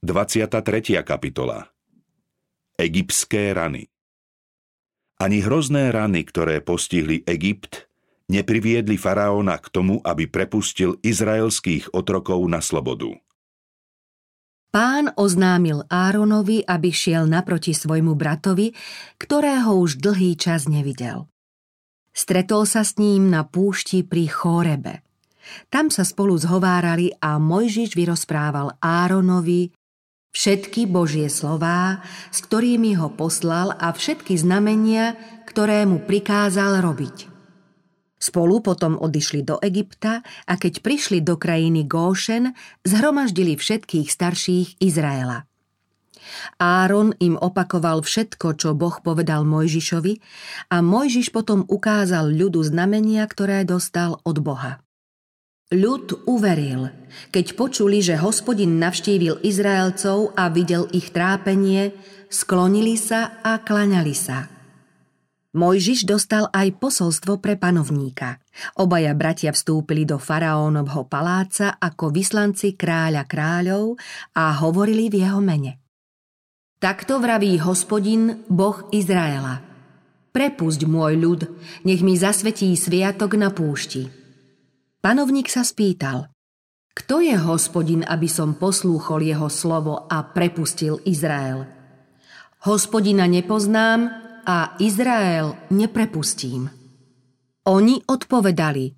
23. kapitola Egyptské rany Ani hrozné rany, ktoré postihli Egypt, nepriviedli faraóna k tomu, aby prepustil izraelských otrokov na slobodu. Pán oznámil Áronovi, aby šiel naproti svojmu bratovi, ktorého už dlhý čas nevidel. Stretol sa s ním na púšti pri Chórebe. Tam sa spolu zhovárali a Mojžiš vyrozprával Áronovi, Všetky Božie slová, s ktorými ho poslal a všetky znamenia, ktoré mu prikázal robiť. Spolu potom odišli do Egypta a keď prišli do krajiny Góšen, zhromaždili všetkých starších Izraela. Áron im opakoval všetko, čo Boh povedal Mojžišovi a Mojžiš potom ukázal ľudu znamenia, ktoré dostal od Boha. Ľud uveril, keď počuli, že hospodin navštívil Izraelcov a videl ich trápenie, sklonili sa a klaňali sa. Mojžiš dostal aj posolstvo pre panovníka. Obaja bratia vstúpili do faraónovho paláca ako vyslanci kráľa kráľov a hovorili v jeho mene. Takto vraví hospodin, boh Izraela. Prepusť môj ľud, nech mi zasvetí sviatok na púšti. Panovník sa spýtal, kto je hospodin, aby som poslúchol jeho slovo a prepustil Izrael? Hospodina nepoznám a Izrael neprepustím. Oni odpovedali,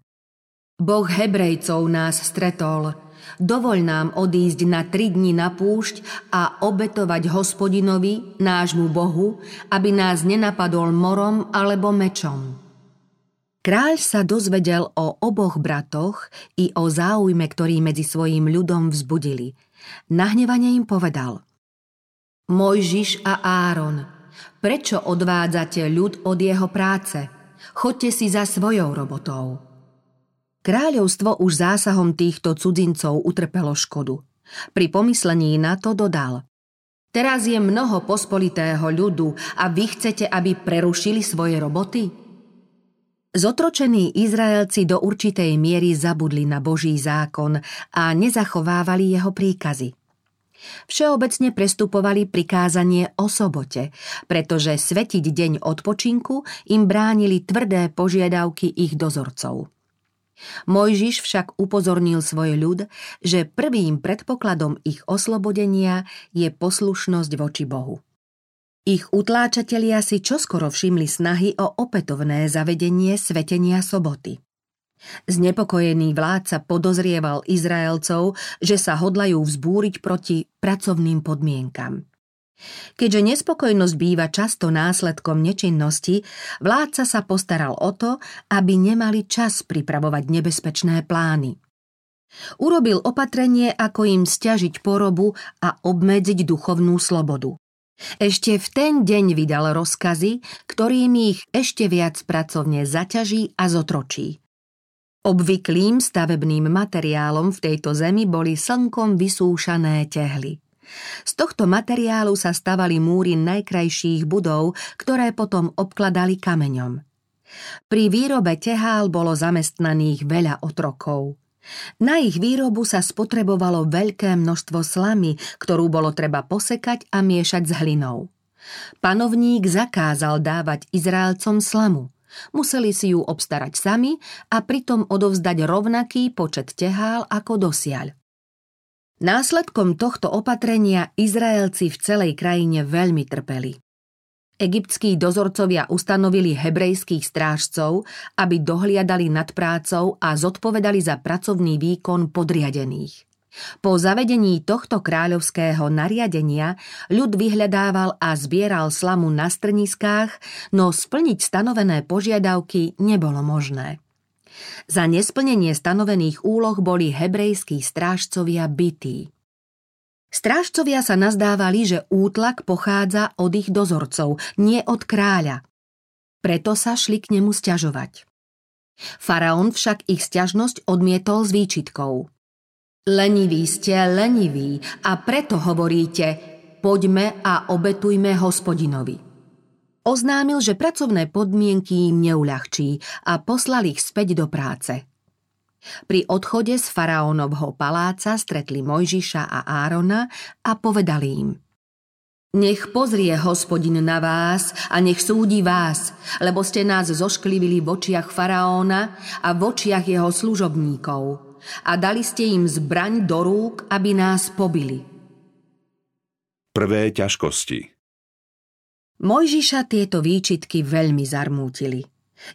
Boh Hebrejcov nás stretol, dovoľ nám odísť na tri dni na púšť a obetovať hospodinovi, nášmu Bohu, aby nás nenapadol morom alebo mečom. Kráľ sa dozvedel o oboch bratoch i o záujme, ktorý medzi svojím ľudom vzbudili. Nahnevanie im povedal Mojžiš a Áron, prečo odvádzate ľud od jeho práce? Chodte si za svojou robotou. Kráľovstvo už zásahom týchto cudzincov utrpelo škodu. Pri pomyslení na to dodal Teraz je mnoho pospolitého ľudu a vy chcete, aby prerušili svoje roboty? Zotročení Izraelci do určitej miery zabudli na Boží zákon a nezachovávali jeho príkazy. Všeobecne prestupovali prikázanie o sobote, pretože svetiť deň odpočinku im bránili tvrdé požiadavky ich dozorcov. Mojžiš však upozornil svoj ľud, že prvým predpokladom ich oslobodenia je poslušnosť voči Bohu. Ich utláčatelia si čoskoro všimli snahy o opätovné zavedenie svetenia soboty. Znepokojený vládca podozrieval Izraelcov, že sa hodlajú vzbúriť proti pracovným podmienkam. Keďže nespokojnosť býva často následkom nečinnosti, vládca sa postaral o to, aby nemali čas pripravovať nebezpečné plány. Urobil opatrenie, ako im stiažiť porobu a obmedziť duchovnú slobodu. Ešte v ten deň vydal rozkazy, ktorými ich ešte viac pracovne zaťaží a zotročí. Obvyklým stavebným materiálom v tejto zemi boli slnkom vysúšané tehly. Z tohto materiálu sa stavali múry najkrajších budov, ktoré potom obkladali kameňom. Pri výrobe tehál bolo zamestnaných veľa otrokov. Na ich výrobu sa spotrebovalo veľké množstvo slamy, ktorú bolo treba posekať a miešať s hlinou. Panovník zakázal dávať Izraelcom slamu. Museli si ju obstarať sami a pritom odovzdať rovnaký počet tehál ako dosiaľ. Následkom tohto opatrenia Izraelci v celej krajine veľmi trpeli. Egyptskí dozorcovia ustanovili hebrejských strážcov, aby dohliadali nad prácou a zodpovedali za pracovný výkon podriadených. Po zavedení tohto kráľovského nariadenia ľud vyhľadával a zbieral slamu na strniskách, no splniť stanovené požiadavky nebolo možné. Za nesplnenie stanovených úloh boli hebrejskí strážcovia bytí. Strážcovia sa nazdávali, že útlak pochádza od ich dozorcov, nie od kráľa. Preto sa šli k nemu stiažovať. Faraón však ich stiažnosť odmietol s výčitkou. Leniví ste leniví a preto hovoríte, poďme a obetujme hospodinovi. Oznámil, že pracovné podmienky im neuľahčí a poslal ich späť do práce. Pri odchode z faraónovho paláca stretli Mojžiša a Árona a povedali im Nech pozrie hospodin na vás a nech súdi vás, lebo ste nás zošklivili v očiach faraóna a v očiach jeho služobníkov a dali ste im zbraň do rúk, aby nás pobili. Prvé ťažkosti Mojžiša tieto výčitky veľmi zarmútili.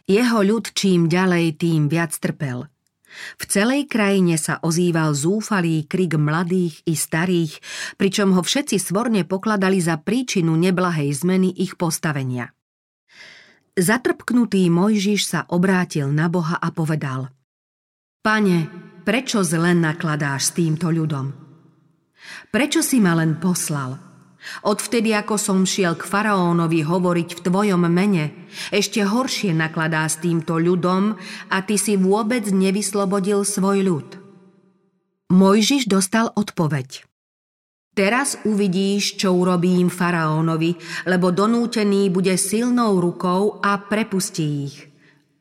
Jeho ľud čím ďalej, tým viac trpel – v celej krajine sa ozýval zúfalý krik mladých i starých, pričom ho všetci svorne pokladali za príčinu neblahej zmeny ich postavenia. Zatrpknutý Mojžiš sa obrátil na Boha a povedal Pane, prečo zle nakladáš s týmto ľudom? Prečo si ma len poslal? Odvtedy, ako som šiel k faraónovi hovoriť v tvojom mene, ešte horšie nakladá s týmto ľudom a ty si vôbec nevyslobodil svoj ľud. Mojžiš dostal odpoveď. Teraz uvidíš, čo urobím faraónovi, lebo donútený bude silnou rukou a prepustí ich.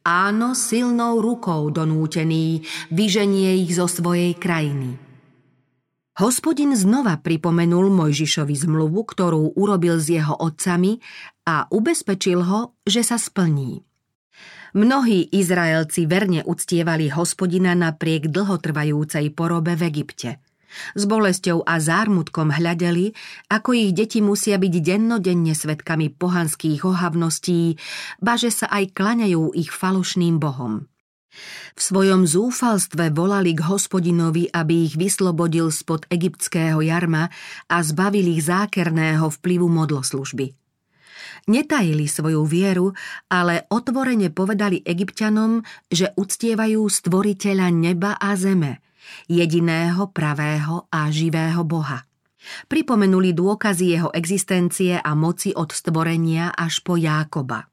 Áno, silnou rukou donútený vyženie ich zo svojej krajiny. Hospodin znova pripomenul Mojžišovi zmluvu, ktorú urobil s jeho otcami a ubezpečil ho, že sa splní. Mnohí Izraelci verne uctievali hospodina napriek dlhotrvajúcej porobe v Egypte. S bolesťou a zármutkom hľadeli, ako ich deti musia byť dennodenne svetkami pohanských ohavností, ba že sa aj klaňajú ich falošným bohom. V svojom zúfalstve volali k hospodinovi, aby ich vyslobodil spod egyptského jarma a zbavil ich zákerného vplyvu modloslužby. Netajili svoju vieru, ale otvorene povedali egyptianom, že uctievajú stvoriteľa neba a zeme, jediného pravého a živého Boha. Pripomenuli dôkazy jeho existencie a moci od stvorenia až po Jákoba.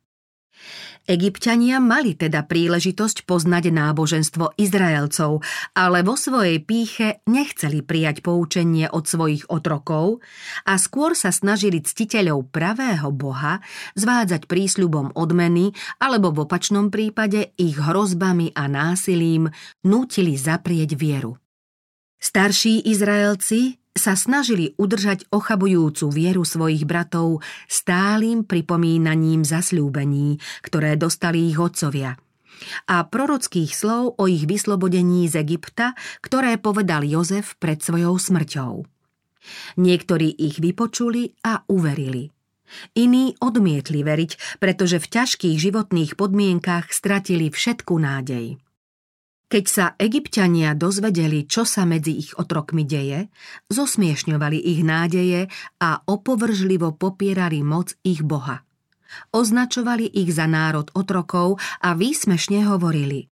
Egyptiania mali teda príležitosť poznať náboženstvo Izraelcov, ale vo svojej píche nechceli prijať poučenie od svojich otrokov a skôr sa snažili ctiteľov pravého Boha zvádzať prísľubom odmeny alebo v opačnom prípade ich hrozbami a násilím nútili zaprieť vieru. Starší Izraelci sa snažili udržať ochabujúcu vieru svojich bratov stálym pripomínaním zasľúbení, ktoré dostali ich otcovia a prorockých slov o ich vyslobodení z Egypta, ktoré povedal Jozef pred svojou smrťou. Niektorí ich vypočuli a uverili. Iní odmietli veriť, pretože v ťažkých životných podmienkach stratili všetku nádej. Keď sa egyptiania dozvedeli, čo sa medzi ich otrokmi deje, zosmiešňovali ich nádeje a opovržlivo popierali moc ich boha. Označovali ich za národ otrokov a výsmešne hovorili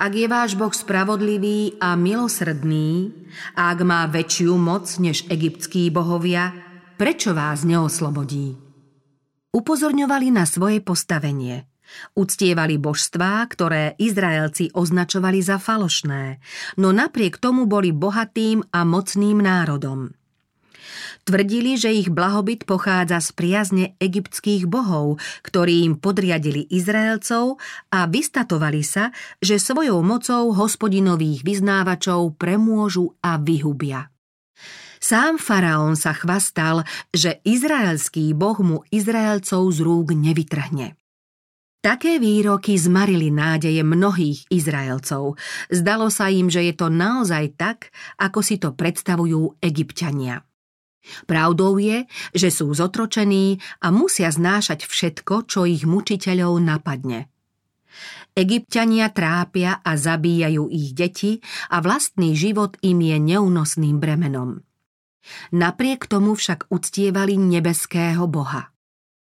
Ak je váš boh spravodlivý a milosrdný, a ak má väčšiu moc než egyptskí bohovia, prečo vás neoslobodí? Upozorňovali na svoje postavenie – Uctievali božstvá, ktoré Izraelci označovali za falošné, no napriek tomu boli bohatým a mocným národom. Tvrdili, že ich blahobyt pochádza z priazne egyptských bohov, ktorí im podriadili Izraelcov a vystatovali sa, že svojou mocou hospodinových vyznávačov premôžu a vyhubia. Sám faraón sa chvastal, že izraelský boh mu Izraelcov z rúk nevytrhne. Také výroky zmarili nádeje mnohých Izraelcov. Zdalo sa im, že je to naozaj tak, ako si to predstavujú egyptiania. Pravdou je, že sú zotročení a musia znášať všetko, čo ich mučiteľov napadne. Egyptiania trápia a zabíjajú ich deti a vlastný život im je neúnosným bremenom. Napriek tomu však uctievali nebeského Boha.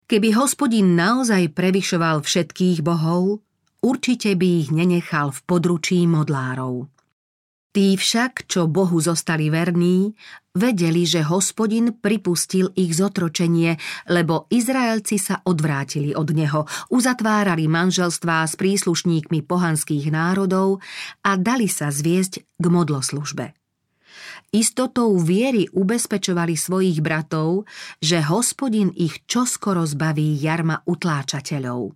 Keby hospodin naozaj prevyšoval všetkých bohov, určite by ich nenechal v područí modlárov. Tí však, čo Bohu zostali verní, vedeli, že hospodin pripustil ich zotročenie, lebo Izraelci sa odvrátili od neho, uzatvárali manželstvá s príslušníkmi pohanských národov a dali sa zviesť k modloslužbe istotou viery ubezpečovali svojich bratov, že hospodin ich čoskoro zbaví jarma utláčateľov.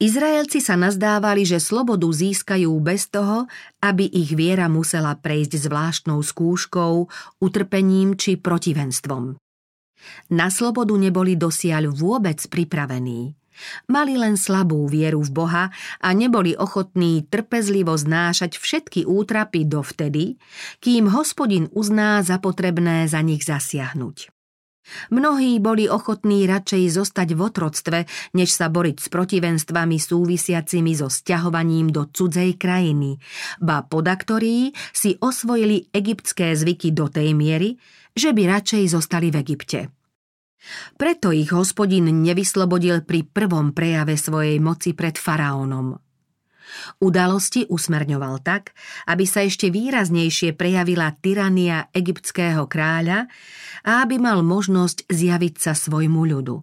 Izraelci sa nazdávali, že slobodu získajú bez toho, aby ich viera musela prejsť zvláštnou skúškou, utrpením či protivenstvom. Na slobodu neboli dosiaľ vôbec pripravení. Mali len slabú vieru v Boha a neboli ochotní trpezlivo znášať všetky útrapy dovtedy, kým hospodin uzná za potrebné za nich zasiahnuť. Mnohí boli ochotní radšej zostať v otroctve, než sa boriť s protivenstvami súvisiacimi so sťahovaním do cudzej krajiny, ba podaktorí si osvojili egyptské zvyky do tej miery, že by radšej zostali v Egypte. Preto ich hospodin nevyslobodil pri prvom prejave svojej moci pred faraónom. Udalosti usmerňoval tak, aby sa ešte výraznejšie prejavila tyrania egyptského kráľa a aby mal možnosť zjaviť sa svojmu ľudu.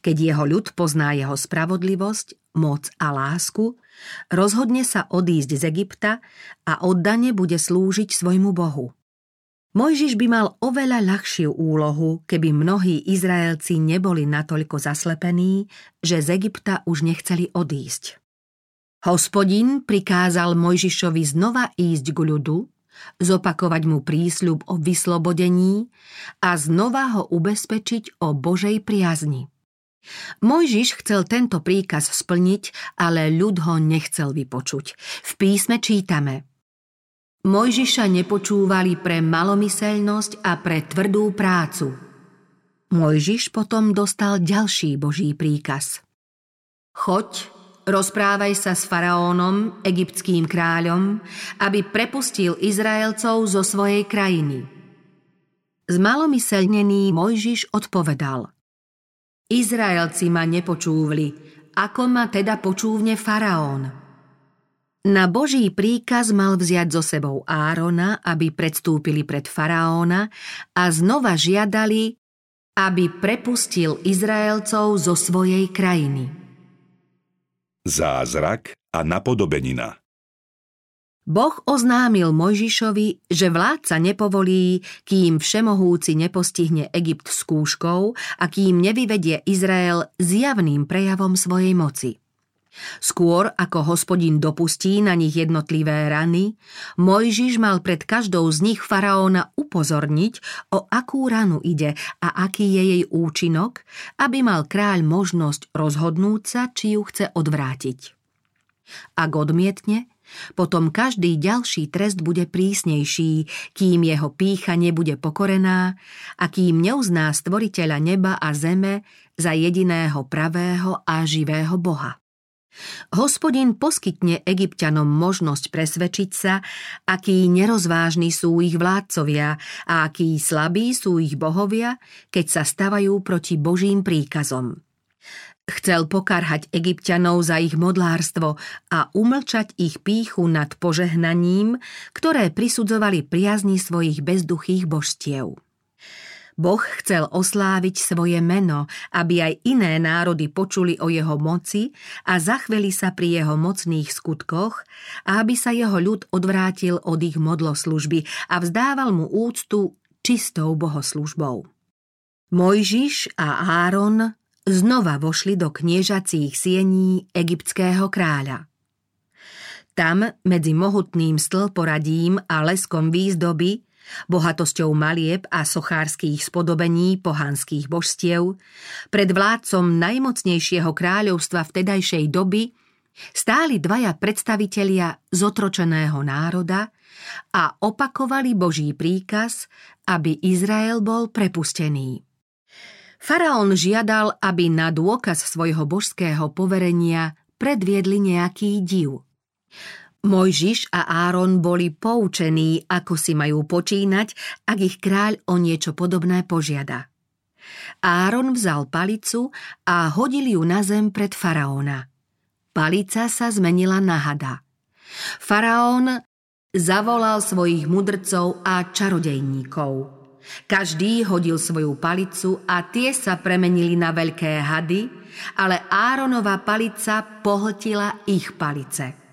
Keď jeho ľud pozná jeho spravodlivosť, moc a lásku, rozhodne sa odísť z Egypta a oddane bude slúžiť svojmu Bohu. Mojžiš by mal oveľa ľahšiu úlohu, keby mnohí Izraelci neboli natoľko zaslepení, že z Egypta už nechceli odísť. Hospodin prikázal Mojžišovi znova ísť k ľudu, zopakovať mu prísľub o vyslobodení a znova ho ubezpečiť o Božej priazni. Mojžiš chcel tento príkaz splniť, ale ľud ho nechcel vypočuť. V písme čítame Mojžiša nepočúvali pre malomyselnosť a pre tvrdú prácu. Mojžiš potom dostal ďalší Boží príkaz. Choď Rozprávaj sa s faraónom, egyptským kráľom, aby prepustil Izraelcov zo svojej krajiny. Zmalomyselnený Mojžiš odpovedal Izraelci ma nepočúvli, ako ma teda počúvne faraón. Na Boží príkaz mal vziať so sebou Árona, aby predstúpili pred faraóna a znova žiadali, aby prepustil Izraelcov zo svojej krajiny. Zázrak a napodobenina Boh oznámil Mojžišovi, že vládca nepovolí, kým všemohúci nepostihne Egypt skúškou a kým nevyvedie Izrael zjavným prejavom svojej moci. Skôr ako hospodin dopustí na nich jednotlivé rany, Mojžiš mal pred každou z nich faraóna upozorniť, o akú ranu ide a aký je jej účinok, aby mal kráľ možnosť rozhodnúť sa, či ju chce odvrátiť. Ak odmietne, potom každý ďalší trest bude prísnejší, kým jeho pícha nebude pokorená a kým neuzná stvoriteľa neba a zeme za jediného pravého a živého Boha. Hospodin poskytne egyptianom možnosť presvedčiť sa, akí nerozvážni sú ich vládcovia a akí slabí sú ich bohovia, keď sa stavajú proti Božím príkazom. Chcel pokarhať egyptianov za ich modlárstvo a umlčať ich píchu nad požehnaním, ktoré prisudzovali priazni svojich bezduchých božstiev. Boh chcel osláviť svoje meno, aby aj iné národy počuli o jeho moci a zachveli sa pri jeho mocných skutkoch a aby sa jeho ľud odvrátil od ich modloslužby a vzdával mu úctu čistou bohoslužbou. Mojžiš a Áron znova vošli do kniežacích siení egyptského kráľa. Tam, medzi mohutným stĺporadím a leskom výzdoby, bohatosťou malieb a sochárských spodobení pohanských božstiev, pred vládcom najmocnejšieho kráľovstva vtedajšej doby stáli dvaja predstavitelia zotročeného národa a opakovali Boží príkaz, aby Izrael bol prepustený. Faraón žiadal, aby na dôkaz svojho božského poverenia predviedli nejaký div. Mojžiš a Áron boli poučení, ako si majú počínať, ak ich kráľ o niečo podobné požiada. Áron vzal palicu a hodil ju na zem pred faraóna. Palica sa zmenila na hada. Faraón zavolal svojich mudrcov a čarodejníkov. Každý hodil svoju palicu a tie sa premenili na veľké hady, ale Áronova palica pohltila ich palice.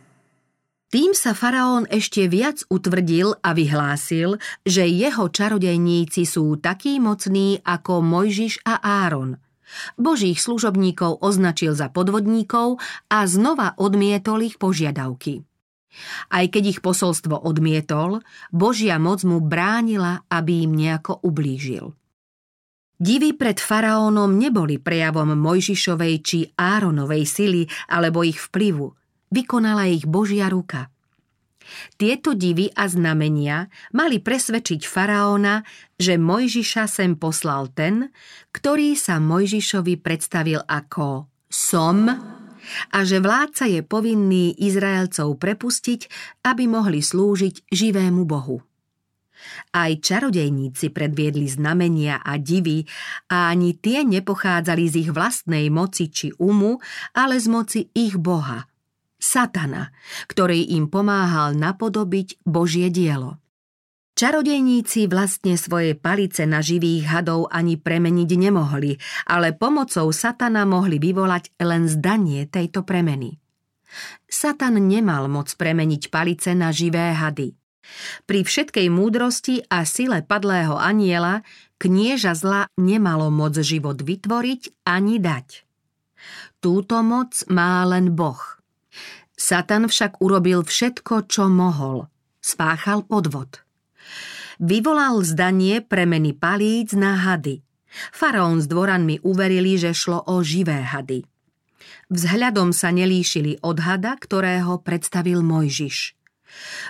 Tým sa faraón ešte viac utvrdil a vyhlásil, že jeho čarodejníci sú takí mocní ako Mojžiš a Áron. Božích služobníkov označil za podvodníkov a znova odmietol ich požiadavky. Aj keď ich posolstvo odmietol, Božia moc mu bránila, aby im nejako ublížil. Divy pred faraónom neboli prejavom Mojžišovej či Áronovej sily alebo ich vplyvu. Vykonala ich Božia ruka. Tieto divy a znamenia mali presvedčiť faraóna, že Mojžiša sem poslal ten, ktorý sa Mojžišovi predstavil ako som a že vládca je povinný Izraelcov prepustiť, aby mohli slúžiť živému Bohu. Aj čarodejníci predviedli znamenia a divy a ani tie nepochádzali z ich vlastnej moci či umu, ale z moci ich Boha – Satana, ktorý im pomáhal napodobiť Božie dielo. Čarodejníci vlastne svoje palice na živých hadov ani premeniť nemohli, ale pomocou Satana mohli vyvolať len zdanie tejto premeny. Satan nemal moc premeniť palice na živé hady. Pri všetkej múdrosti a sile padlého aniela knieža zla nemalo moc život vytvoriť ani dať. Túto moc má len Boh – Satan však urobil všetko, čo mohol. Spáchal podvod. Vyvolal zdanie premeny palíc na hady. Faraón s dvoranmi uverili, že šlo o živé hady. Vzhľadom sa nelíšili od hada, ktorého predstavil Mojžiš.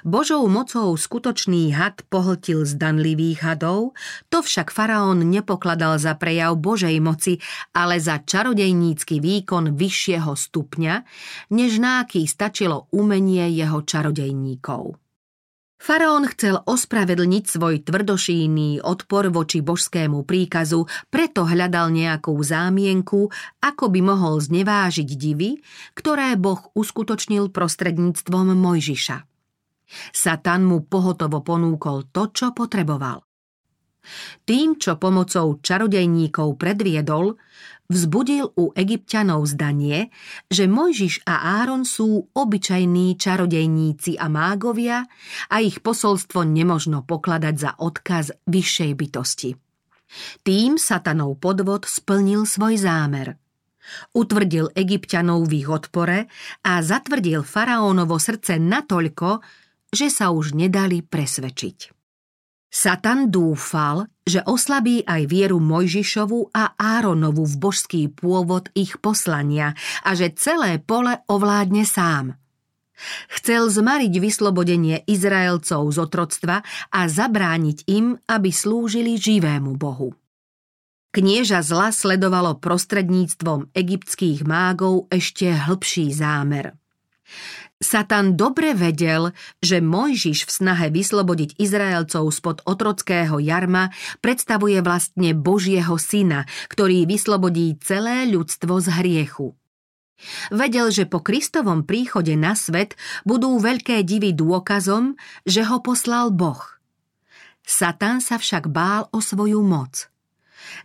Božou mocou skutočný had pohltil zdanlivých hadov, to však faraón nepokladal za prejav Božej moci, ale za čarodejnícky výkon vyššieho stupňa, než náky stačilo umenie jeho čarodejníkov. Faraón chcel ospravedlniť svoj tvrdošíný odpor voči božskému príkazu, preto hľadal nejakú zámienku, ako by mohol znevážiť divy, ktoré Boh uskutočnil prostredníctvom Mojžiša. Satan mu pohotovo ponúkol to, čo potreboval. Tým, čo pomocou čarodejníkov predviedol, vzbudil u egyptianov zdanie, že Mojžiš a Áron sú obyčajní čarodejníci a mágovia a ich posolstvo nemožno pokladať za odkaz vyššej bytosti. Tým satanov podvod splnil svoj zámer – Utvrdil egyptianov v ich odpore a zatvrdil faraónovo srdce natoľko, že sa už nedali presvedčiť. Satan dúfal, že oslabí aj vieru Mojžišovu a Áronovu v božský pôvod ich poslania a že celé pole ovládne sám. Chcel zmariť vyslobodenie Izraelcov z otroctva a zabrániť im, aby slúžili živému Bohu. Knieža zla sledovalo prostredníctvom egyptských mágov ešte hĺbší zámer – Satan dobre vedel, že Mojžiš v snahe vyslobodiť Izraelcov spod otrockého jarma predstavuje vlastne Božieho syna, ktorý vyslobodí celé ľudstvo z hriechu. Vedel, že po Kristovom príchode na svet budú veľké divy dôkazom, že ho poslal Boh. Satan sa však bál o svoju moc –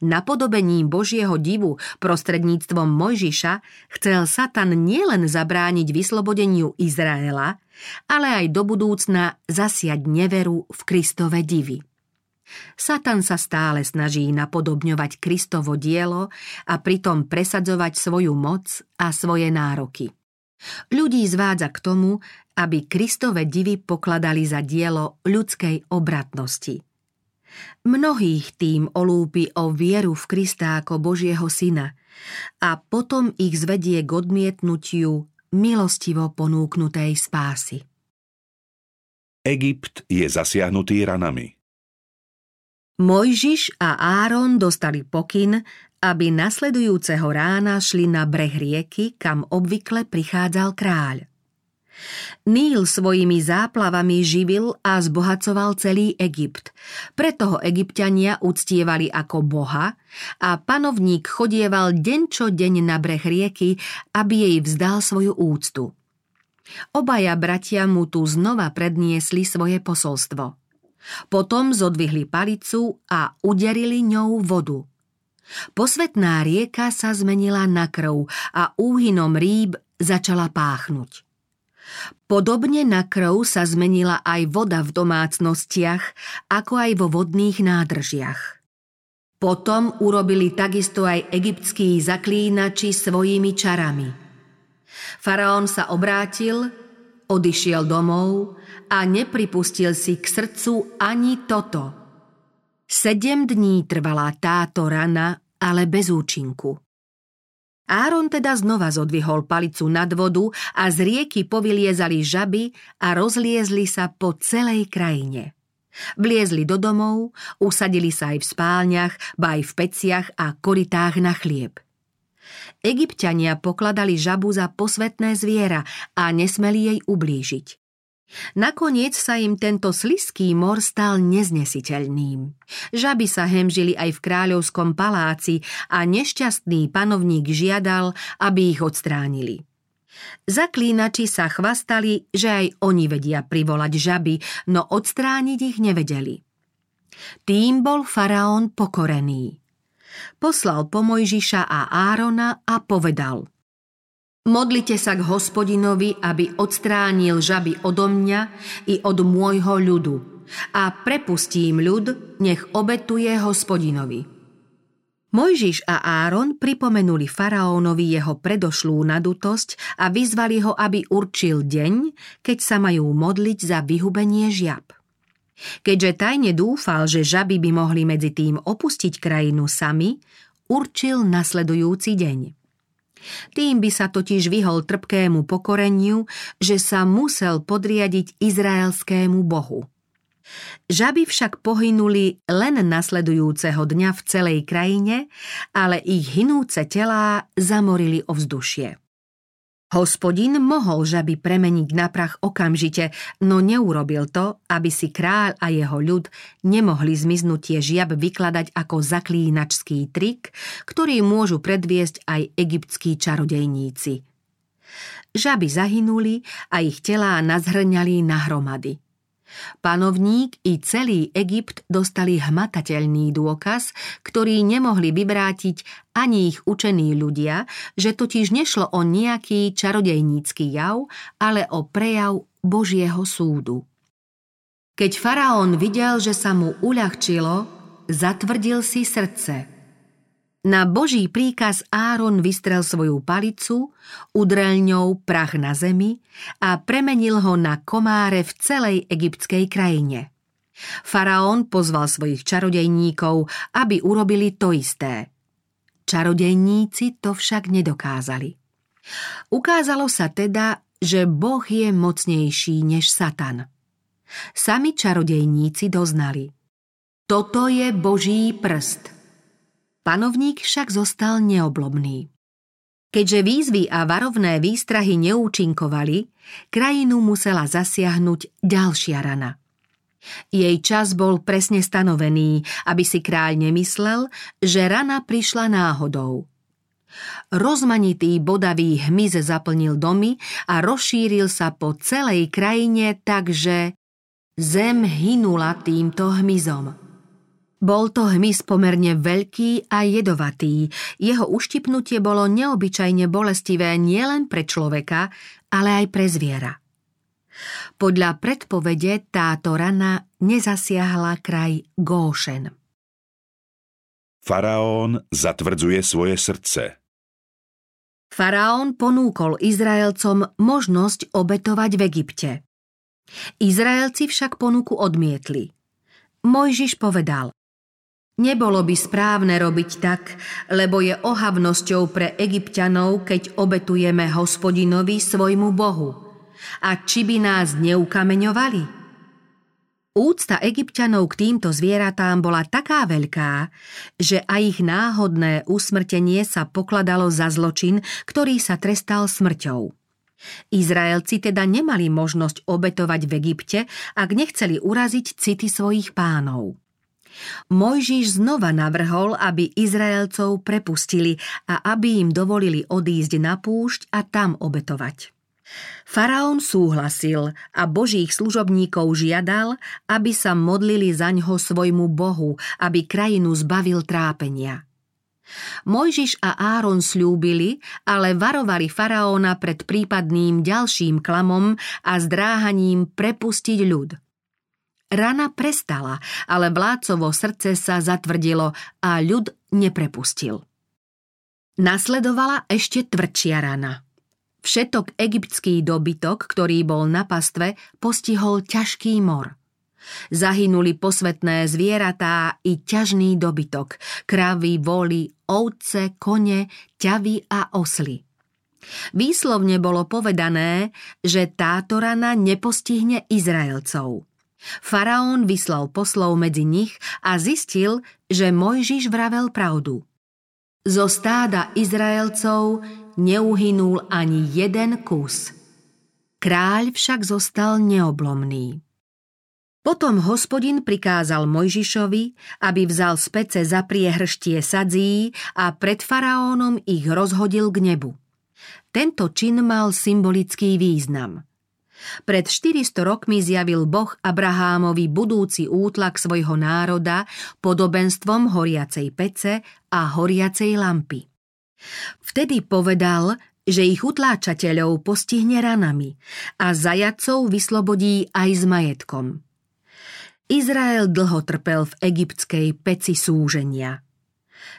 Napodobením Božieho divu prostredníctvom Mojžiša chcel Satan nielen zabrániť vyslobodeniu Izraela, ale aj do budúcna zasiať neveru v Kristove divy. Satan sa stále snaží napodobňovať Kristovo dielo a pritom presadzovať svoju moc a svoje nároky. Ľudí zvádza k tomu, aby Kristove divy pokladali za dielo ľudskej obratnosti – Mnohých tým olúpi o vieru v Krista ako Božieho syna a potom ich zvedie k odmietnutiu milostivo ponúknutej spásy. Egypt je zasiahnutý ranami. Mojžiš a Áron dostali pokyn, aby nasledujúceho rána šli na breh rieky, kam obvykle prichádzal kráľ. Níl svojimi záplavami živil a zbohacoval celý Egypt. Preto ho egyptiania uctievali ako boha a panovník chodieval deň čo deň na breh rieky, aby jej vzdal svoju úctu. Obaja bratia mu tu znova predniesli svoje posolstvo. Potom zodvihli palicu a uderili ňou vodu. Posvetná rieka sa zmenila na krv a úhynom rýb začala páchnuť. Podobne na krv sa zmenila aj voda v domácnostiach, ako aj vo vodných nádržiach. Potom urobili takisto aj egyptskí zaklínači svojimi čarami. Faraón sa obrátil, odišiel domov a nepripustil si k srdcu ani toto. Sedem dní trvala táto rana, ale bez účinku. Áron teda znova zodvihol palicu nad vodu a z rieky povyliezali žaby a rozliezli sa po celej krajine. Vliezli do domov, usadili sa aj v spálniach, ba aj v peciach a koritách na chlieb. Egyptiania pokladali žabu za posvetné zviera a nesmeli jej ublížiť. Nakoniec sa im tento sliský mor stal neznesiteľným. Žaby sa hemžili aj v kráľovskom paláci a nešťastný panovník žiadal, aby ich odstránili. Zaklínači sa chvastali, že aj oni vedia privolať žaby, no odstrániť ich nevedeli. Tým bol faraón pokorený. Poslal po Mojžiša a Árona a povedal – Modlite sa k hospodinovi, aby odstránil žaby odo mňa i od môjho ľudu a prepustím ľud, nech obetuje hospodinovi. Mojžiš a Áron pripomenuli faraónovi jeho predošlú nadutosť a vyzvali ho, aby určil deň, keď sa majú modliť za vyhubenie žiab. Keďže tajne dúfal, že žaby by mohli medzi tým opustiť krajinu sami, určil nasledujúci deň. Tým by sa totiž vyhol trpkému pokoreniu, že sa musel podriadiť izraelskému bohu. Žaby však pohynuli len nasledujúceho dňa v celej krajine, ale ich hinúce telá zamorili ovzdušie. Hospodin mohol žaby premeniť na prach okamžite, no neurobil to, aby si kráľ a jeho ľud nemohli zmiznutie žiab vykladať ako zaklínačský trik, ktorý môžu predviesť aj egyptskí čarodejníci. Žaby zahynuli a ich telá nazhrňali na hromady. Panovník i celý Egypt dostali hmatateľný dôkaz, ktorý nemohli vyvrátiť ani ich učení ľudia, že totiž nešlo o nejaký čarodejnícky jav, ale o prejav Božieho súdu. Keď faraón videl, že sa mu uľahčilo, zatvrdil si srdce – na Boží príkaz Áron vystrel svoju palicu, udrel ňou prach na zemi a premenil ho na komáre v celej egyptskej krajine. Faraón pozval svojich čarodejníkov, aby urobili to isté. Čarodejníci to však nedokázali. Ukázalo sa teda, že Boh je mocnejší než Satan. Sami čarodejníci doznali. Toto je Boží prst – Panovník však zostal neoblomný. Keďže výzvy a varovné výstrahy neúčinkovali, krajinu musela zasiahnuť ďalšia rana. Jej čas bol presne stanovený, aby si kráľ nemyslel, že rana prišla náhodou. Rozmanitý bodavý hmyz zaplnil domy a rozšíril sa po celej krajine, takže zem hynula týmto hmyzom. Bol to hmyz pomerne veľký a jedovatý. Jeho uštipnutie bolo neobyčajne bolestivé nielen pre človeka, ale aj pre zviera. Podľa predpovede táto rana nezasiahla kraj Góšen. Faraón zatvrdzuje svoje srdce. Faraón ponúkol Izraelcom možnosť obetovať v Egypte. Izraelci však ponuku odmietli. Mojžiš povedal Nebolo by správne robiť tak, lebo je ohavnosťou pre egyptianov, keď obetujeme hospodinovi svojmu bohu. A či by nás neukameňovali? Úcta egyptianov k týmto zvieratám bola taká veľká, že aj ich náhodné usmrtenie sa pokladalo za zločin, ktorý sa trestal smrťou. Izraelci teda nemali možnosť obetovať v Egypte, ak nechceli uraziť city svojich pánov. Mojžiš znova navrhol, aby Izraelcov prepustili a aby im dovolili odísť na púšť a tam obetovať. Faraón súhlasil a božích služobníkov žiadal, aby sa modlili za ňo svojmu bohu, aby krajinu zbavil trápenia. Mojžiš a Áron slúbili, ale varovali faraóna pred prípadným ďalším klamom a zdráhaním prepustiť ľud – Rana prestala, ale vládcovo srdce sa zatvrdilo a ľud neprepustil. Nasledovala ešte tvrdšia rana. Všetok egyptský dobytok, ktorý bol na pastve, postihol ťažký mor. Zahynuli posvetné zvieratá i ťažný dobytok, kravy, voly, ovce, kone, ťavy a osly. Výslovne bolo povedané, že táto rana nepostihne Izraelcov. Faraón vyslal poslov medzi nich a zistil, že Mojžiš vravel pravdu. Zo stáda Izraelcov neuhynul ani jeden kus. Kráľ však zostal neoblomný. Potom hospodin prikázal Mojžišovi, aby vzal z pece za priehrštie sadzí a pred faraónom ich rozhodil k nebu. Tento čin mal symbolický význam – pred 400 rokmi zjavil Boh Abrahámovi budúci útlak svojho národa podobenstvom horiacej pece a horiacej lampy. Vtedy povedal, že ich utláčateľov postihne ranami a zajacov vyslobodí aj s majetkom. Izrael dlho trpel v egyptskej peci súženia.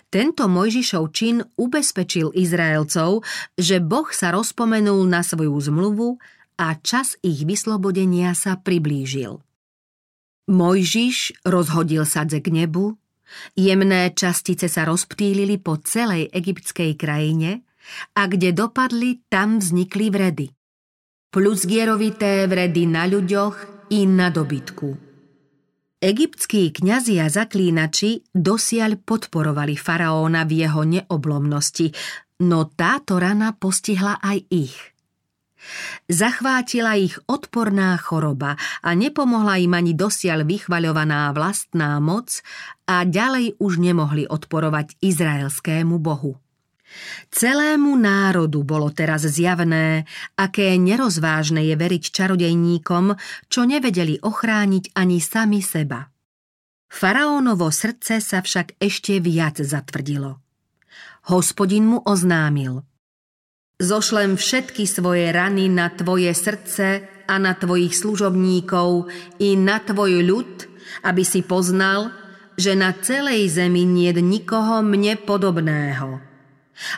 Tento Mojžišov čin ubezpečil Izraelcov, že Boh sa rozpomenul na svoju zmluvu a čas ich vyslobodenia sa priblížil. Mojžiš rozhodil sadze k nebu, jemné častice sa rozptýlili po celej egyptskej krajine a kde dopadli, tam vznikli vredy. Plusgierovité vredy na ľuďoch i na dobytku. Egyptskí kňazi a zaklínači dosiaľ podporovali faraóna v jeho neoblomnosti, no táto rana postihla aj ich – Zachvátila ich odporná choroba a nepomohla im ani dosiaľ vychvaľovaná vlastná moc a ďalej už nemohli odporovať izraelskému bohu. Celému národu bolo teraz zjavné, aké nerozvážne je veriť čarodejníkom, čo nevedeli ochrániť ani sami seba. Faraónovo srdce sa však ešte viac zatvrdilo. Hospodin mu oznámil – Zošlem všetky svoje rany na tvoje srdce a na tvojich služobníkov i na tvoj ľud, aby si poznal, že na celej zemi nie je nikoho mne podobného.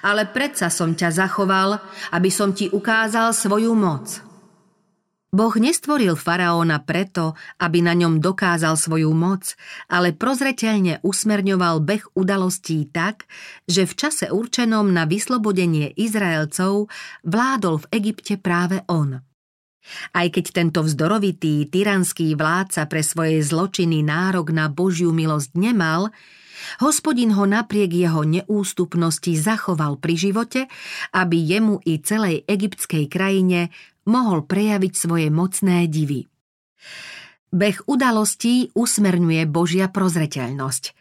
Ale predsa som ťa zachoval, aby som ti ukázal svoju moc. Boh nestvoril faraóna preto, aby na ňom dokázal svoju moc, ale prozreteľne usmerňoval beh udalostí tak, že v čase určenom na vyslobodenie Izraelcov vládol v Egypte práve on. Aj keď tento vzdorovitý, tyranský vládca pre svoje zločiny nárok na Božiu milosť nemal, Hospodin ho napriek jeho neústupnosti zachoval pri živote, aby jemu i celej egyptskej krajine mohol prejaviť svoje mocné divy. Beh udalostí usmerňuje Božia prozreteľnosť.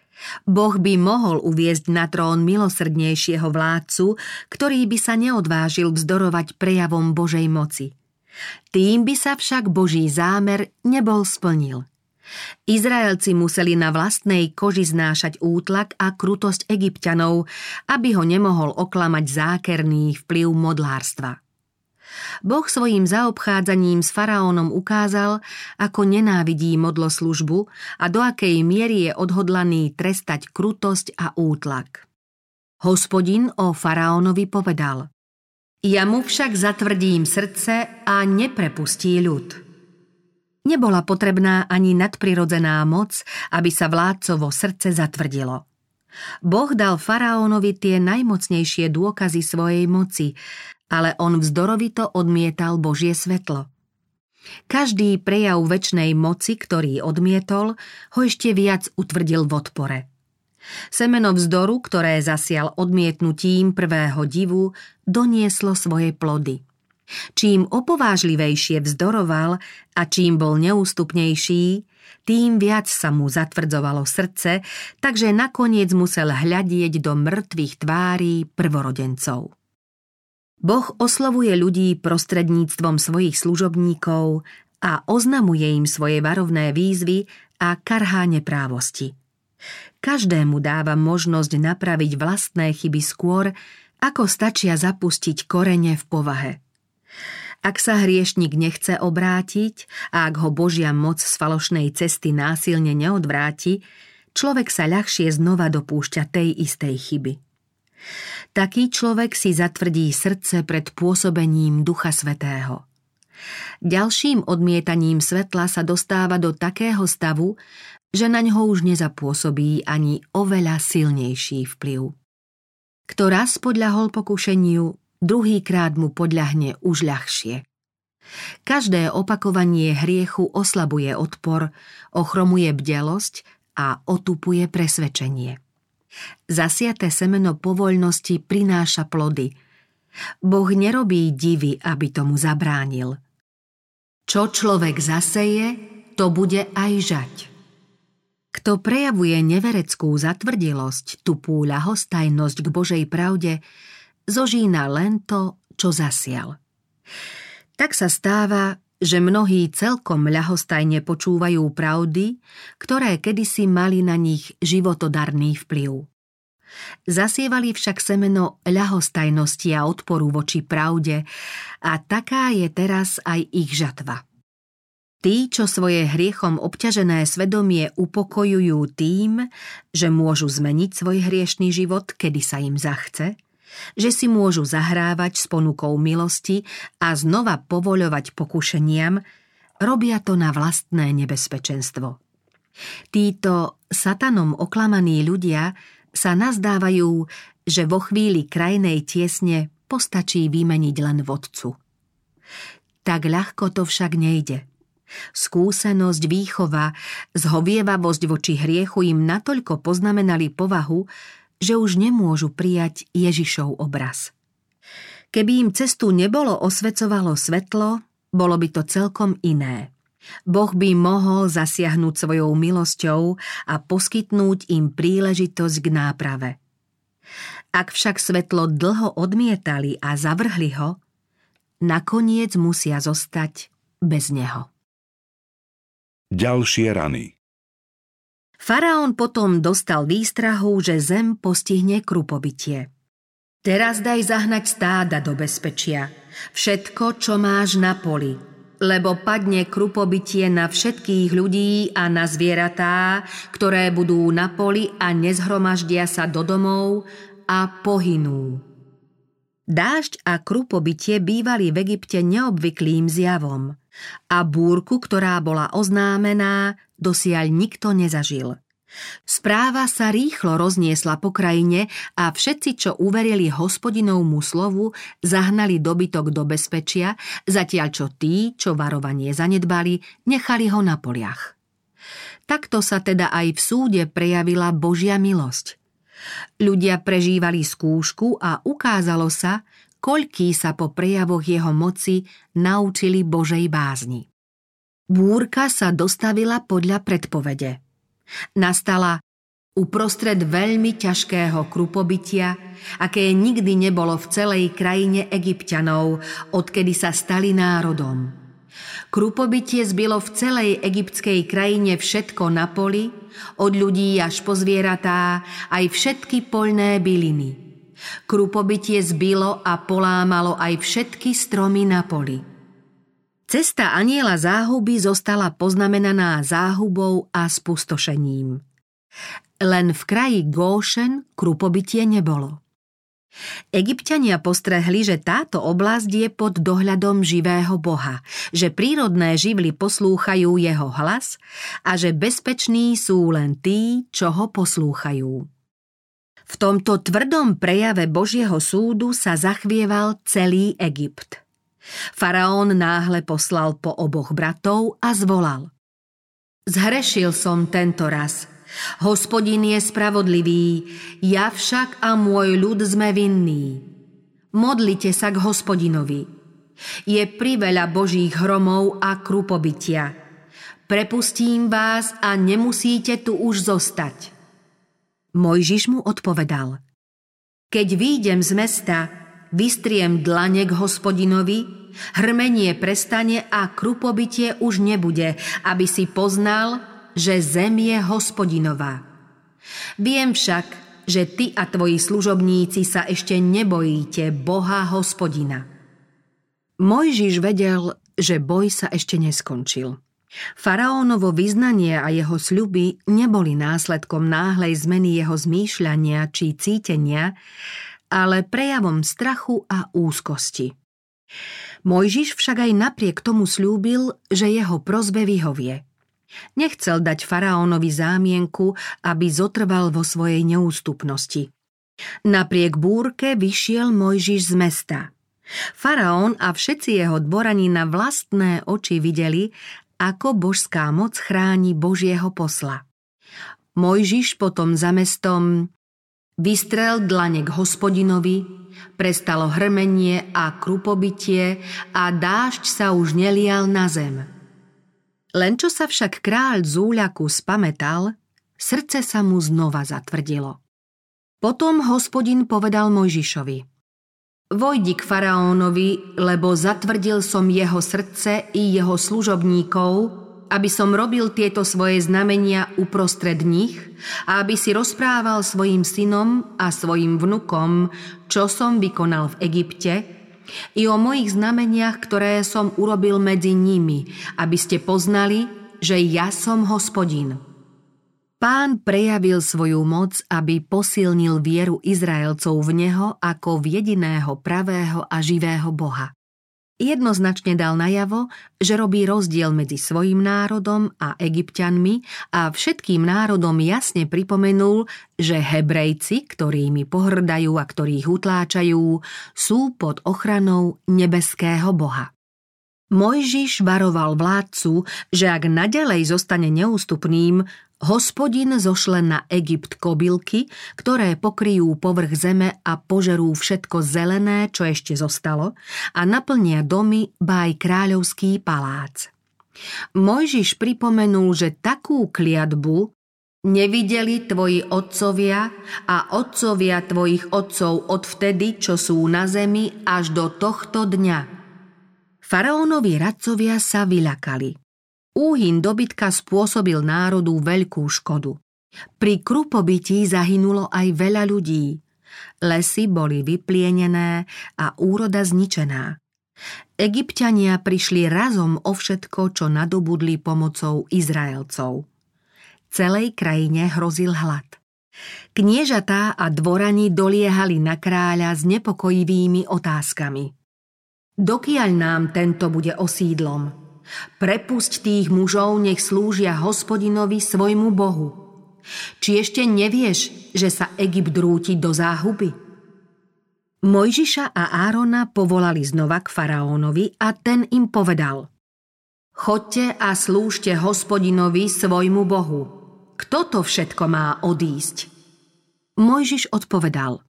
Boh by mohol uviezť na trón milosrdnejšieho vládcu, ktorý by sa neodvážil vzdorovať prejavom Božej moci. Tým by sa však Boží zámer nebol splnil. Izraelci museli na vlastnej koži znášať útlak a krutosť egyptianov, aby ho nemohol oklamať zákerný vplyv modlárstva. Boh svojím zaobchádzaním s faraónom ukázal, ako nenávidí modloslužbu a do akej miery je odhodlaný trestať krutosť a útlak. Hospodin o faraónovi povedal Ja mu však zatvrdím srdce a neprepustí ľud. Nebola potrebná ani nadprirodzená moc, aby sa vládcovo srdce zatvrdilo. Boh dal faraónovi tie najmocnejšie dôkazy svojej moci ale on vzdorovito odmietal Božie svetlo. Každý prejav väčšnej moci, ktorý odmietol, ho ešte viac utvrdil v odpore. Semeno vzdoru, ktoré zasial odmietnutím prvého divu, donieslo svoje plody. Čím opovážlivejšie vzdoroval a čím bol neústupnejší, tým viac sa mu zatvrdzovalo srdce, takže nakoniec musel hľadieť do mŕtvych tvárí prvorodencov. Boh oslovuje ľudí prostredníctvom svojich služobníkov a oznamuje im svoje varovné výzvy a karhá neprávosti. Každému dáva možnosť napraviť vlastné chyby skôr, ako stačia zapustiť korene v povahe. Ak sa hriešnik nechce obrátiť a ak ho Božia moc z falošnej cesty násilne neodvráti, človek sa ľahšie znova dopúšťa tej istej chyby. Taký človek si zatvrdí srdce pred pôsobením Ducha Svetého. Ďalším odmietaním svetla sa dostáva do takého stavu, že na ňo už nezapôsobí ani oveľa silnejší vplyv. Kto raz podľahol pokušeniu, druhýkrát mu podľahne už ľahšie. Každé opakovanie hriechu oslabuje odpor, ochromuje bdelosť a otupuje presvedčenie. Zasiaté semeno povoľnosti prináša plody. Boh nerobí divy, aby tomu zabránil. Čo človek zaseje, to bude aj žať. Kto prejavuje nevereckú zatvrdilosť, tupú ľahostajnosť k Božej pravde, zožína len to, čo zasial. Tak sa stáva, že mnohí celkom ľahostajne počúvajú pravdy, ktoré kedysi mali na nich životodarný vplyv. Zasievali však semeno ľahostajnosti a odporu voči pravde a taká je teraz aj ich žatva. Tí, čo svoje hriechom obťažené svedomie upokojujú tým, že môžu zmeniť svoj hriešný život, kedy sa im zachce, že si môžu zahrávať s ponukou milosti a znova povoľovať pokušeniam, robia to na vlastné nebezpečenstvo. Títo satanom oklamaní ľudia sa nazdávajú, že vo chvíli krajnej tiesne postačí vymeniť len vodcu. Tak ľahko to však nejde – Skúsenosť, výchova, zhovievavosť voči hriechu im natoľko poznamenali povahu, že už nemôžu prijať Ježišov obraz. Keby im cestu nebolo osvecovalo svetlo, bolo by to celkom iné. Boh by mohol zasiahnuť svojou milosťou a poskytnúť im príležitosť k náprave. Ak však svetlo dlho odmietali a zavrhli ho, nakoniec musia zostať bez neho. Ďalšie rany Faraón potom dostal výstrahu, že zem postihne krupobytie. Teraz daj zahnať stáda do bezpečia, všetko, čo máš na poli, lebo padne krupobytie na všetkých ľudí a na zvieratá, ktoré budú na poli a nezhromaždia sa do domov a pohynú. Dážď a krupobytie bývali v Egypte neobvyklým zjavom – a búrku, ktorá bola oznámená, dosiaľ nikto nezažil. Správa sa rýchlo rozniesla po krajine a všetci, čo uverili hospodinovmu slovu, zahnali dobytok do bezpečia, zatiaľ čo tí, čo varovanie zanedbali, nechali ho na poliach. Takto sa teda aj v súde prejavila Božia milosť. Ľudia prežívali skúšku a ukázalo sa, koľký sa po prejavoch jeho moci naučili Božej bázni. Búrka sa dostavila podľa predpovede. Nastala uprostred veľmi ťažkého krupobytia, aké nikdy nebolo v celej krajine egyptianov, odkedy sa stali národom. Krupobytie zbylo v celej egyptskej krajine všetko na poli, od ľudí až po zvieratá, aj všetky poľné byliny – Krupobytie zbilo a polámalo aj všetky stromy na poli. Cesta aniela záhuby zostala poznamenaná záhubou a spustošením. Len v kraji Góšen krupobytie nebolo. Egyptiania postrehli, že táto oblasť je pod dohľadom živého Boha, že prírodné živly poslúchajú jeho hlas a že bezpeční sú len tí, čo ho poslúchajú. V tomto tvrdom prejave Božieho súdu sa zachvieval celý Egypt. Faraón náhle poslal po oboch bratov a zvolal. Zhrešil som tento raz. Hospodin je spravodlivý, ja však a môj ľud sme vinní. Modlite sa k hospodinovi. Je priveľa božích hromov a krupobytia. Prepustím vás a nemusíte tu už zostať. Mojžiš mu odpovedal. Keď výjdem z mesta, vystriem dlane k hospodinovi, hrmenie prestane a krupobytie už nebude, aby si poznal, že zem je hospodinová. Viem však, že ty a tvoji služobníci sa ešte nebojíte Boha hospodina. Mojžiš vedel, že boj sa ešte neskončil. Faraónovo vyznanie a jeho sľuby neboli následkom náhlej zmeny jeho zmýšľania či cítenia, ale prejavom strachu a úzkosti. Mojžiš však aj napriek tomu slúbil, že jeho prozbe vyhovie. Nechcel dať faraónovi zámienku, aby zotrval vo svojej neústupnosti. Napriek búrke vyšiel Mojžiš z mesta. Faraón a všetci jeho dvorani na vlastné oči videli, ako božská moc chráni Božieho posla. Mojžiš potom za mestom vystrel dlane k hospodinovi, prestalo hrmenie a krupobytie a dážď sa už nelial na zem. Len čo sa však kráľ z úľaku spametal, srdce sa mu znova zatvrdilo. Potom hospodin povedal Mojžišovi – Vojdi k faraónovi, lebo zatvrdil som jeho srdce i jeho služobníkov, aby som robil tieto svoje znamenia uprostred nich a aby si rozprával svojim synom a svojim vnukom, čo som vykonal v Egypte, i o mojich znameniach, ktoré som urobil medzi nimi, aby ste poznali, že ja som hospodin. Pán prejavil svoju moc, aby posilnil vieru Izraelcov v Neho ako v jediného pravého a živého Boha. Jednoznačne dal najavo, že robí rozdiel medzi svojim národom a egyptianmi a všetkým národom jasne pripomenul, že Hebrejci, ktorými pohrdajú a ktorých utláčajú, sú pod ochranou nebeského Boha. Mojžiš varoval vládcu, že ak nadalej zostane neústupným, Hospodin zošle na Egypt kobylky, ktoré pokryjú povrch zeme a požerú všetko zelené, čo ešte zostalo, a naplnia domy baj kráľovský palác. Mojžiš pripomenul, že takú kliatbu nevideli tvoji otcovia a otcovia tvojich otcov od vtedy, čo sú na zemi, až do tohto dňa. Faraónovi radcovia sa vyľakali. Úhyn dobytka spôsobil národu veľkú škodu. Pri krupobytí zahynulo aj veľa ľudí. Lesy boli vyplienené a úroda zničená. Egyptiania prišli razom o všetko, čo nadobudli pomocou Izraelcov. Celej krajine hrozil hlad. Kniežatá a dvorani doliehali na kráľa s nepokojivými otázkami. Dokiaľ nám tento bude osídlom? Prepusť tých mužov, nech slúžia hospodinovi svojmu Bohu. Či ešte nevieš, že sa Egypt rúti do záhuby? Mojžiša a Árona povolali znova k faraónovi a ten im povedal Chodte a slúžte hospodinovi svojmu Bohu. Kto to všetko má odísť? Mojžiš odpovedal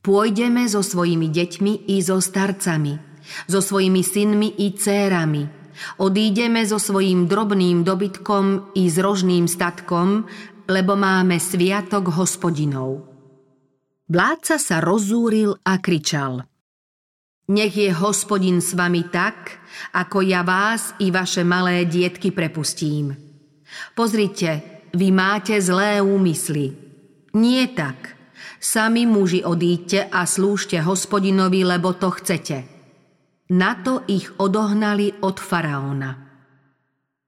Pôjdeme so svojimi deťmi i so starcami, so svojimi synmi i cérami – Odídeme so svojím drobným dobytkom i s rožným statkom, lebo máme sviatok hospodinov. Vládca sa rozúril a kričal. Nech je hospodin s vami tak, ako ja vás i vaše malé dietky prepustím. Pozrite, vy máte zlé úmysly. Nie tak. Sami muži odíďte a slúžte hospodinovi, lebo to chcete. Na to ich odohnali od faraóna.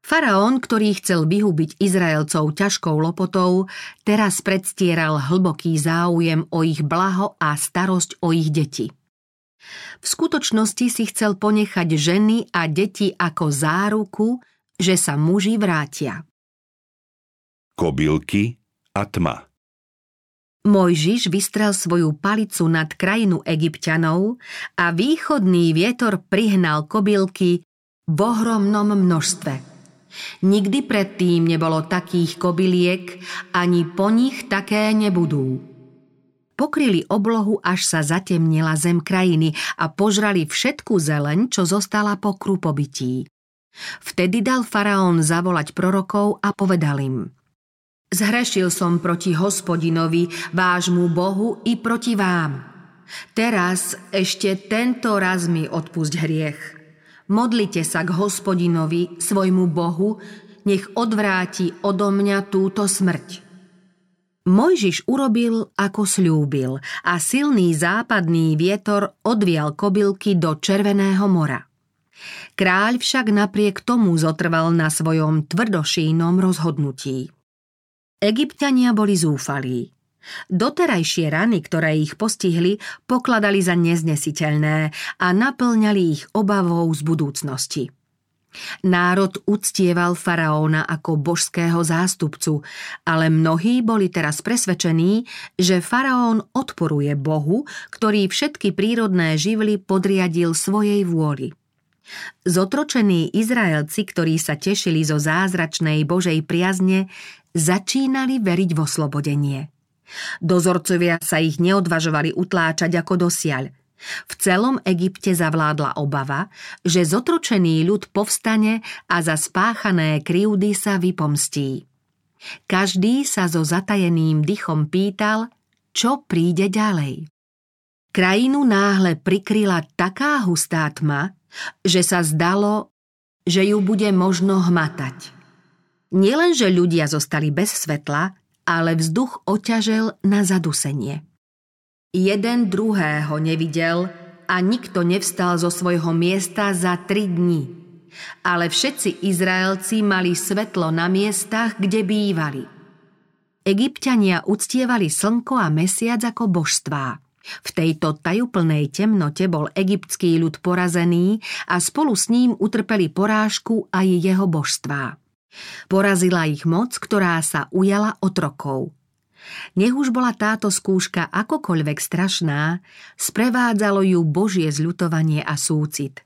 Faraón, ktorý chcel vyhubiť Izraelcov ťažkou lopotou, teraz predstieral hlboký záujem o ich blaho a starosť o ich deti. V skutočnosti si chcel ponechať ženy a deti ako záruku, že sa muži vrátia. Kobylky a tma Mojžiš vystrel svoju palicu nad krajinu egyptianov a východný vietor prihnal kobylky v ohromnom množstve. Nikdy predtým nebolo takých kobyliek, ani po nich také nebudú. Pokryli oblohu, až sa zatemnila zem krajiny a požrali všetku zeleň, čo zostala po krupobytí. Vtedy dal faraón zavolať prorokov a povedal im – Zhrešil som proti hospodinovi, vášmu Bohu i proti vám. Teraz ešte tento raz mi odpusť hriech. Modlite sa k hospodinovi, svojmu Bohu, nech odvráti odo mňa túto smrť. Mojžiš urobil, ako slúbil a silný západný vietor odvial kobylky do Červeného mora. Kráľ však napriek tomu zotrval na svojom tvrdošínom rozhodnutí. Egyptiania boli zúfalí. Doterajšie rany, ktoré ich postihli, pokladali za neznesiteľné a naplňali ich obavou z budúcnosti. Národ uctieval faraóna ako božského zástupcu, ale mnohí boli teraz presvedčení, že faraón odporuje Bohu, ktorý všetky prírodné živly podriadil svojej vôli. Zotročení Izraelci, ktorí sa tešili zo zázračnej Božej priazne, začínali veriť vo slobodenie. Dozorcovia sa ich neodvažovali utláčať ako dosiaľ. V celom Egypte zavládla obava, že zotročený ľud povstane a za spáchané krivdy sa vypomstí. Každý sa so zatajeným dychom pýtal, čo príde ďalej. Krajinu náhle prikryla taká hustá tma, že sa zdalo, že ju bude možno hmatať. Nielenže ľudia zostali bez svetla, ale vzduch oťažel na zadusenie. Jeden druhého nevidel a nikto nevstal zo svojho miesta za tri dni. Ale všetci Izraelci mali svetlo na miestach, kde bývali. Egyptiania uctievali slnko a mesiac ako božstvá. V tejto tajúplnej temnote bol egyptský ľud porazený a spolu s ním utrpeli porážku aj jeho božstvá. Porazila ich moc, ktorá sa ujala otrokov. Nech už bola táto skúška akokoľvek strašná, sprevádzalo ju Božie zľutovanie a súcit.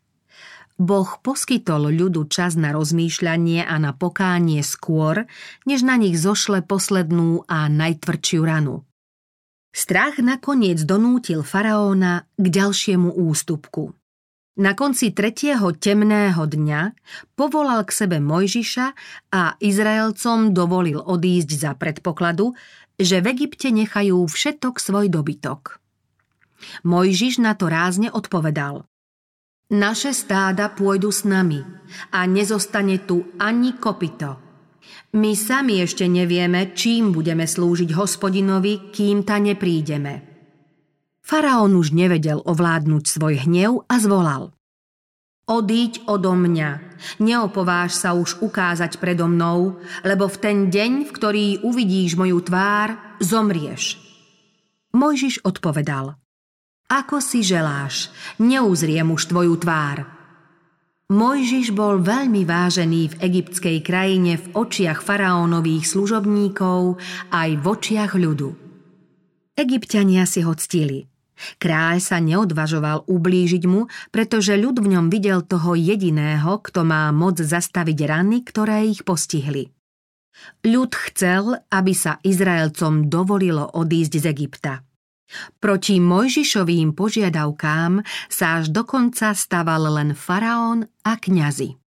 Boh poskytol ľudu čas na rozmýšľanie a na pokánie skôr, než na nich zošle poslednú a najtvrdšiu ranu. Strach nakoniec donútil faraóna k ďalšiemu ústupku. Na konci tretieho temného dňa povolal k sebe Mojžiša a Izraelcom dovolil odísť za predpokladu, že v Egypte nechajú všetok svoj dobytok. Mojžiš na to rázne odpovedal. Naše stáda pôjdu s nami a nezostane tu ani kopito. My sami ešte nevieme, čím budeme slúžiť hospodinovi, kým ta neprídeme. Faraón už nevedel ovládnuť svoj hnev a zvolal. Odíď odo mňa, neopováž sa už ukázať predo mnou, lebo v ten deň, v ktorý uvidíš moju tvár, zomrieš. Mojžiš odpovedal. Ako si želáš, neuzriem už tvoju tvár. Mojžiš bol veľmi vážený v egyptskej krajine v očiach faraónových služobníkov aj v očiach ľudu. Egyptiania si ho ctili – Kráľ sa neodvažoval ublížiť mu, pretože ľud v ňom videl toho jediného, kto má moc zastaviť rany, ktoré ich postihli. Ľud chcel, aby sa Izraelcom dovolilo odísť z Egypta. Proti Mojžišovým požiadavkám sa až dokonca staval len faraón a kňazi.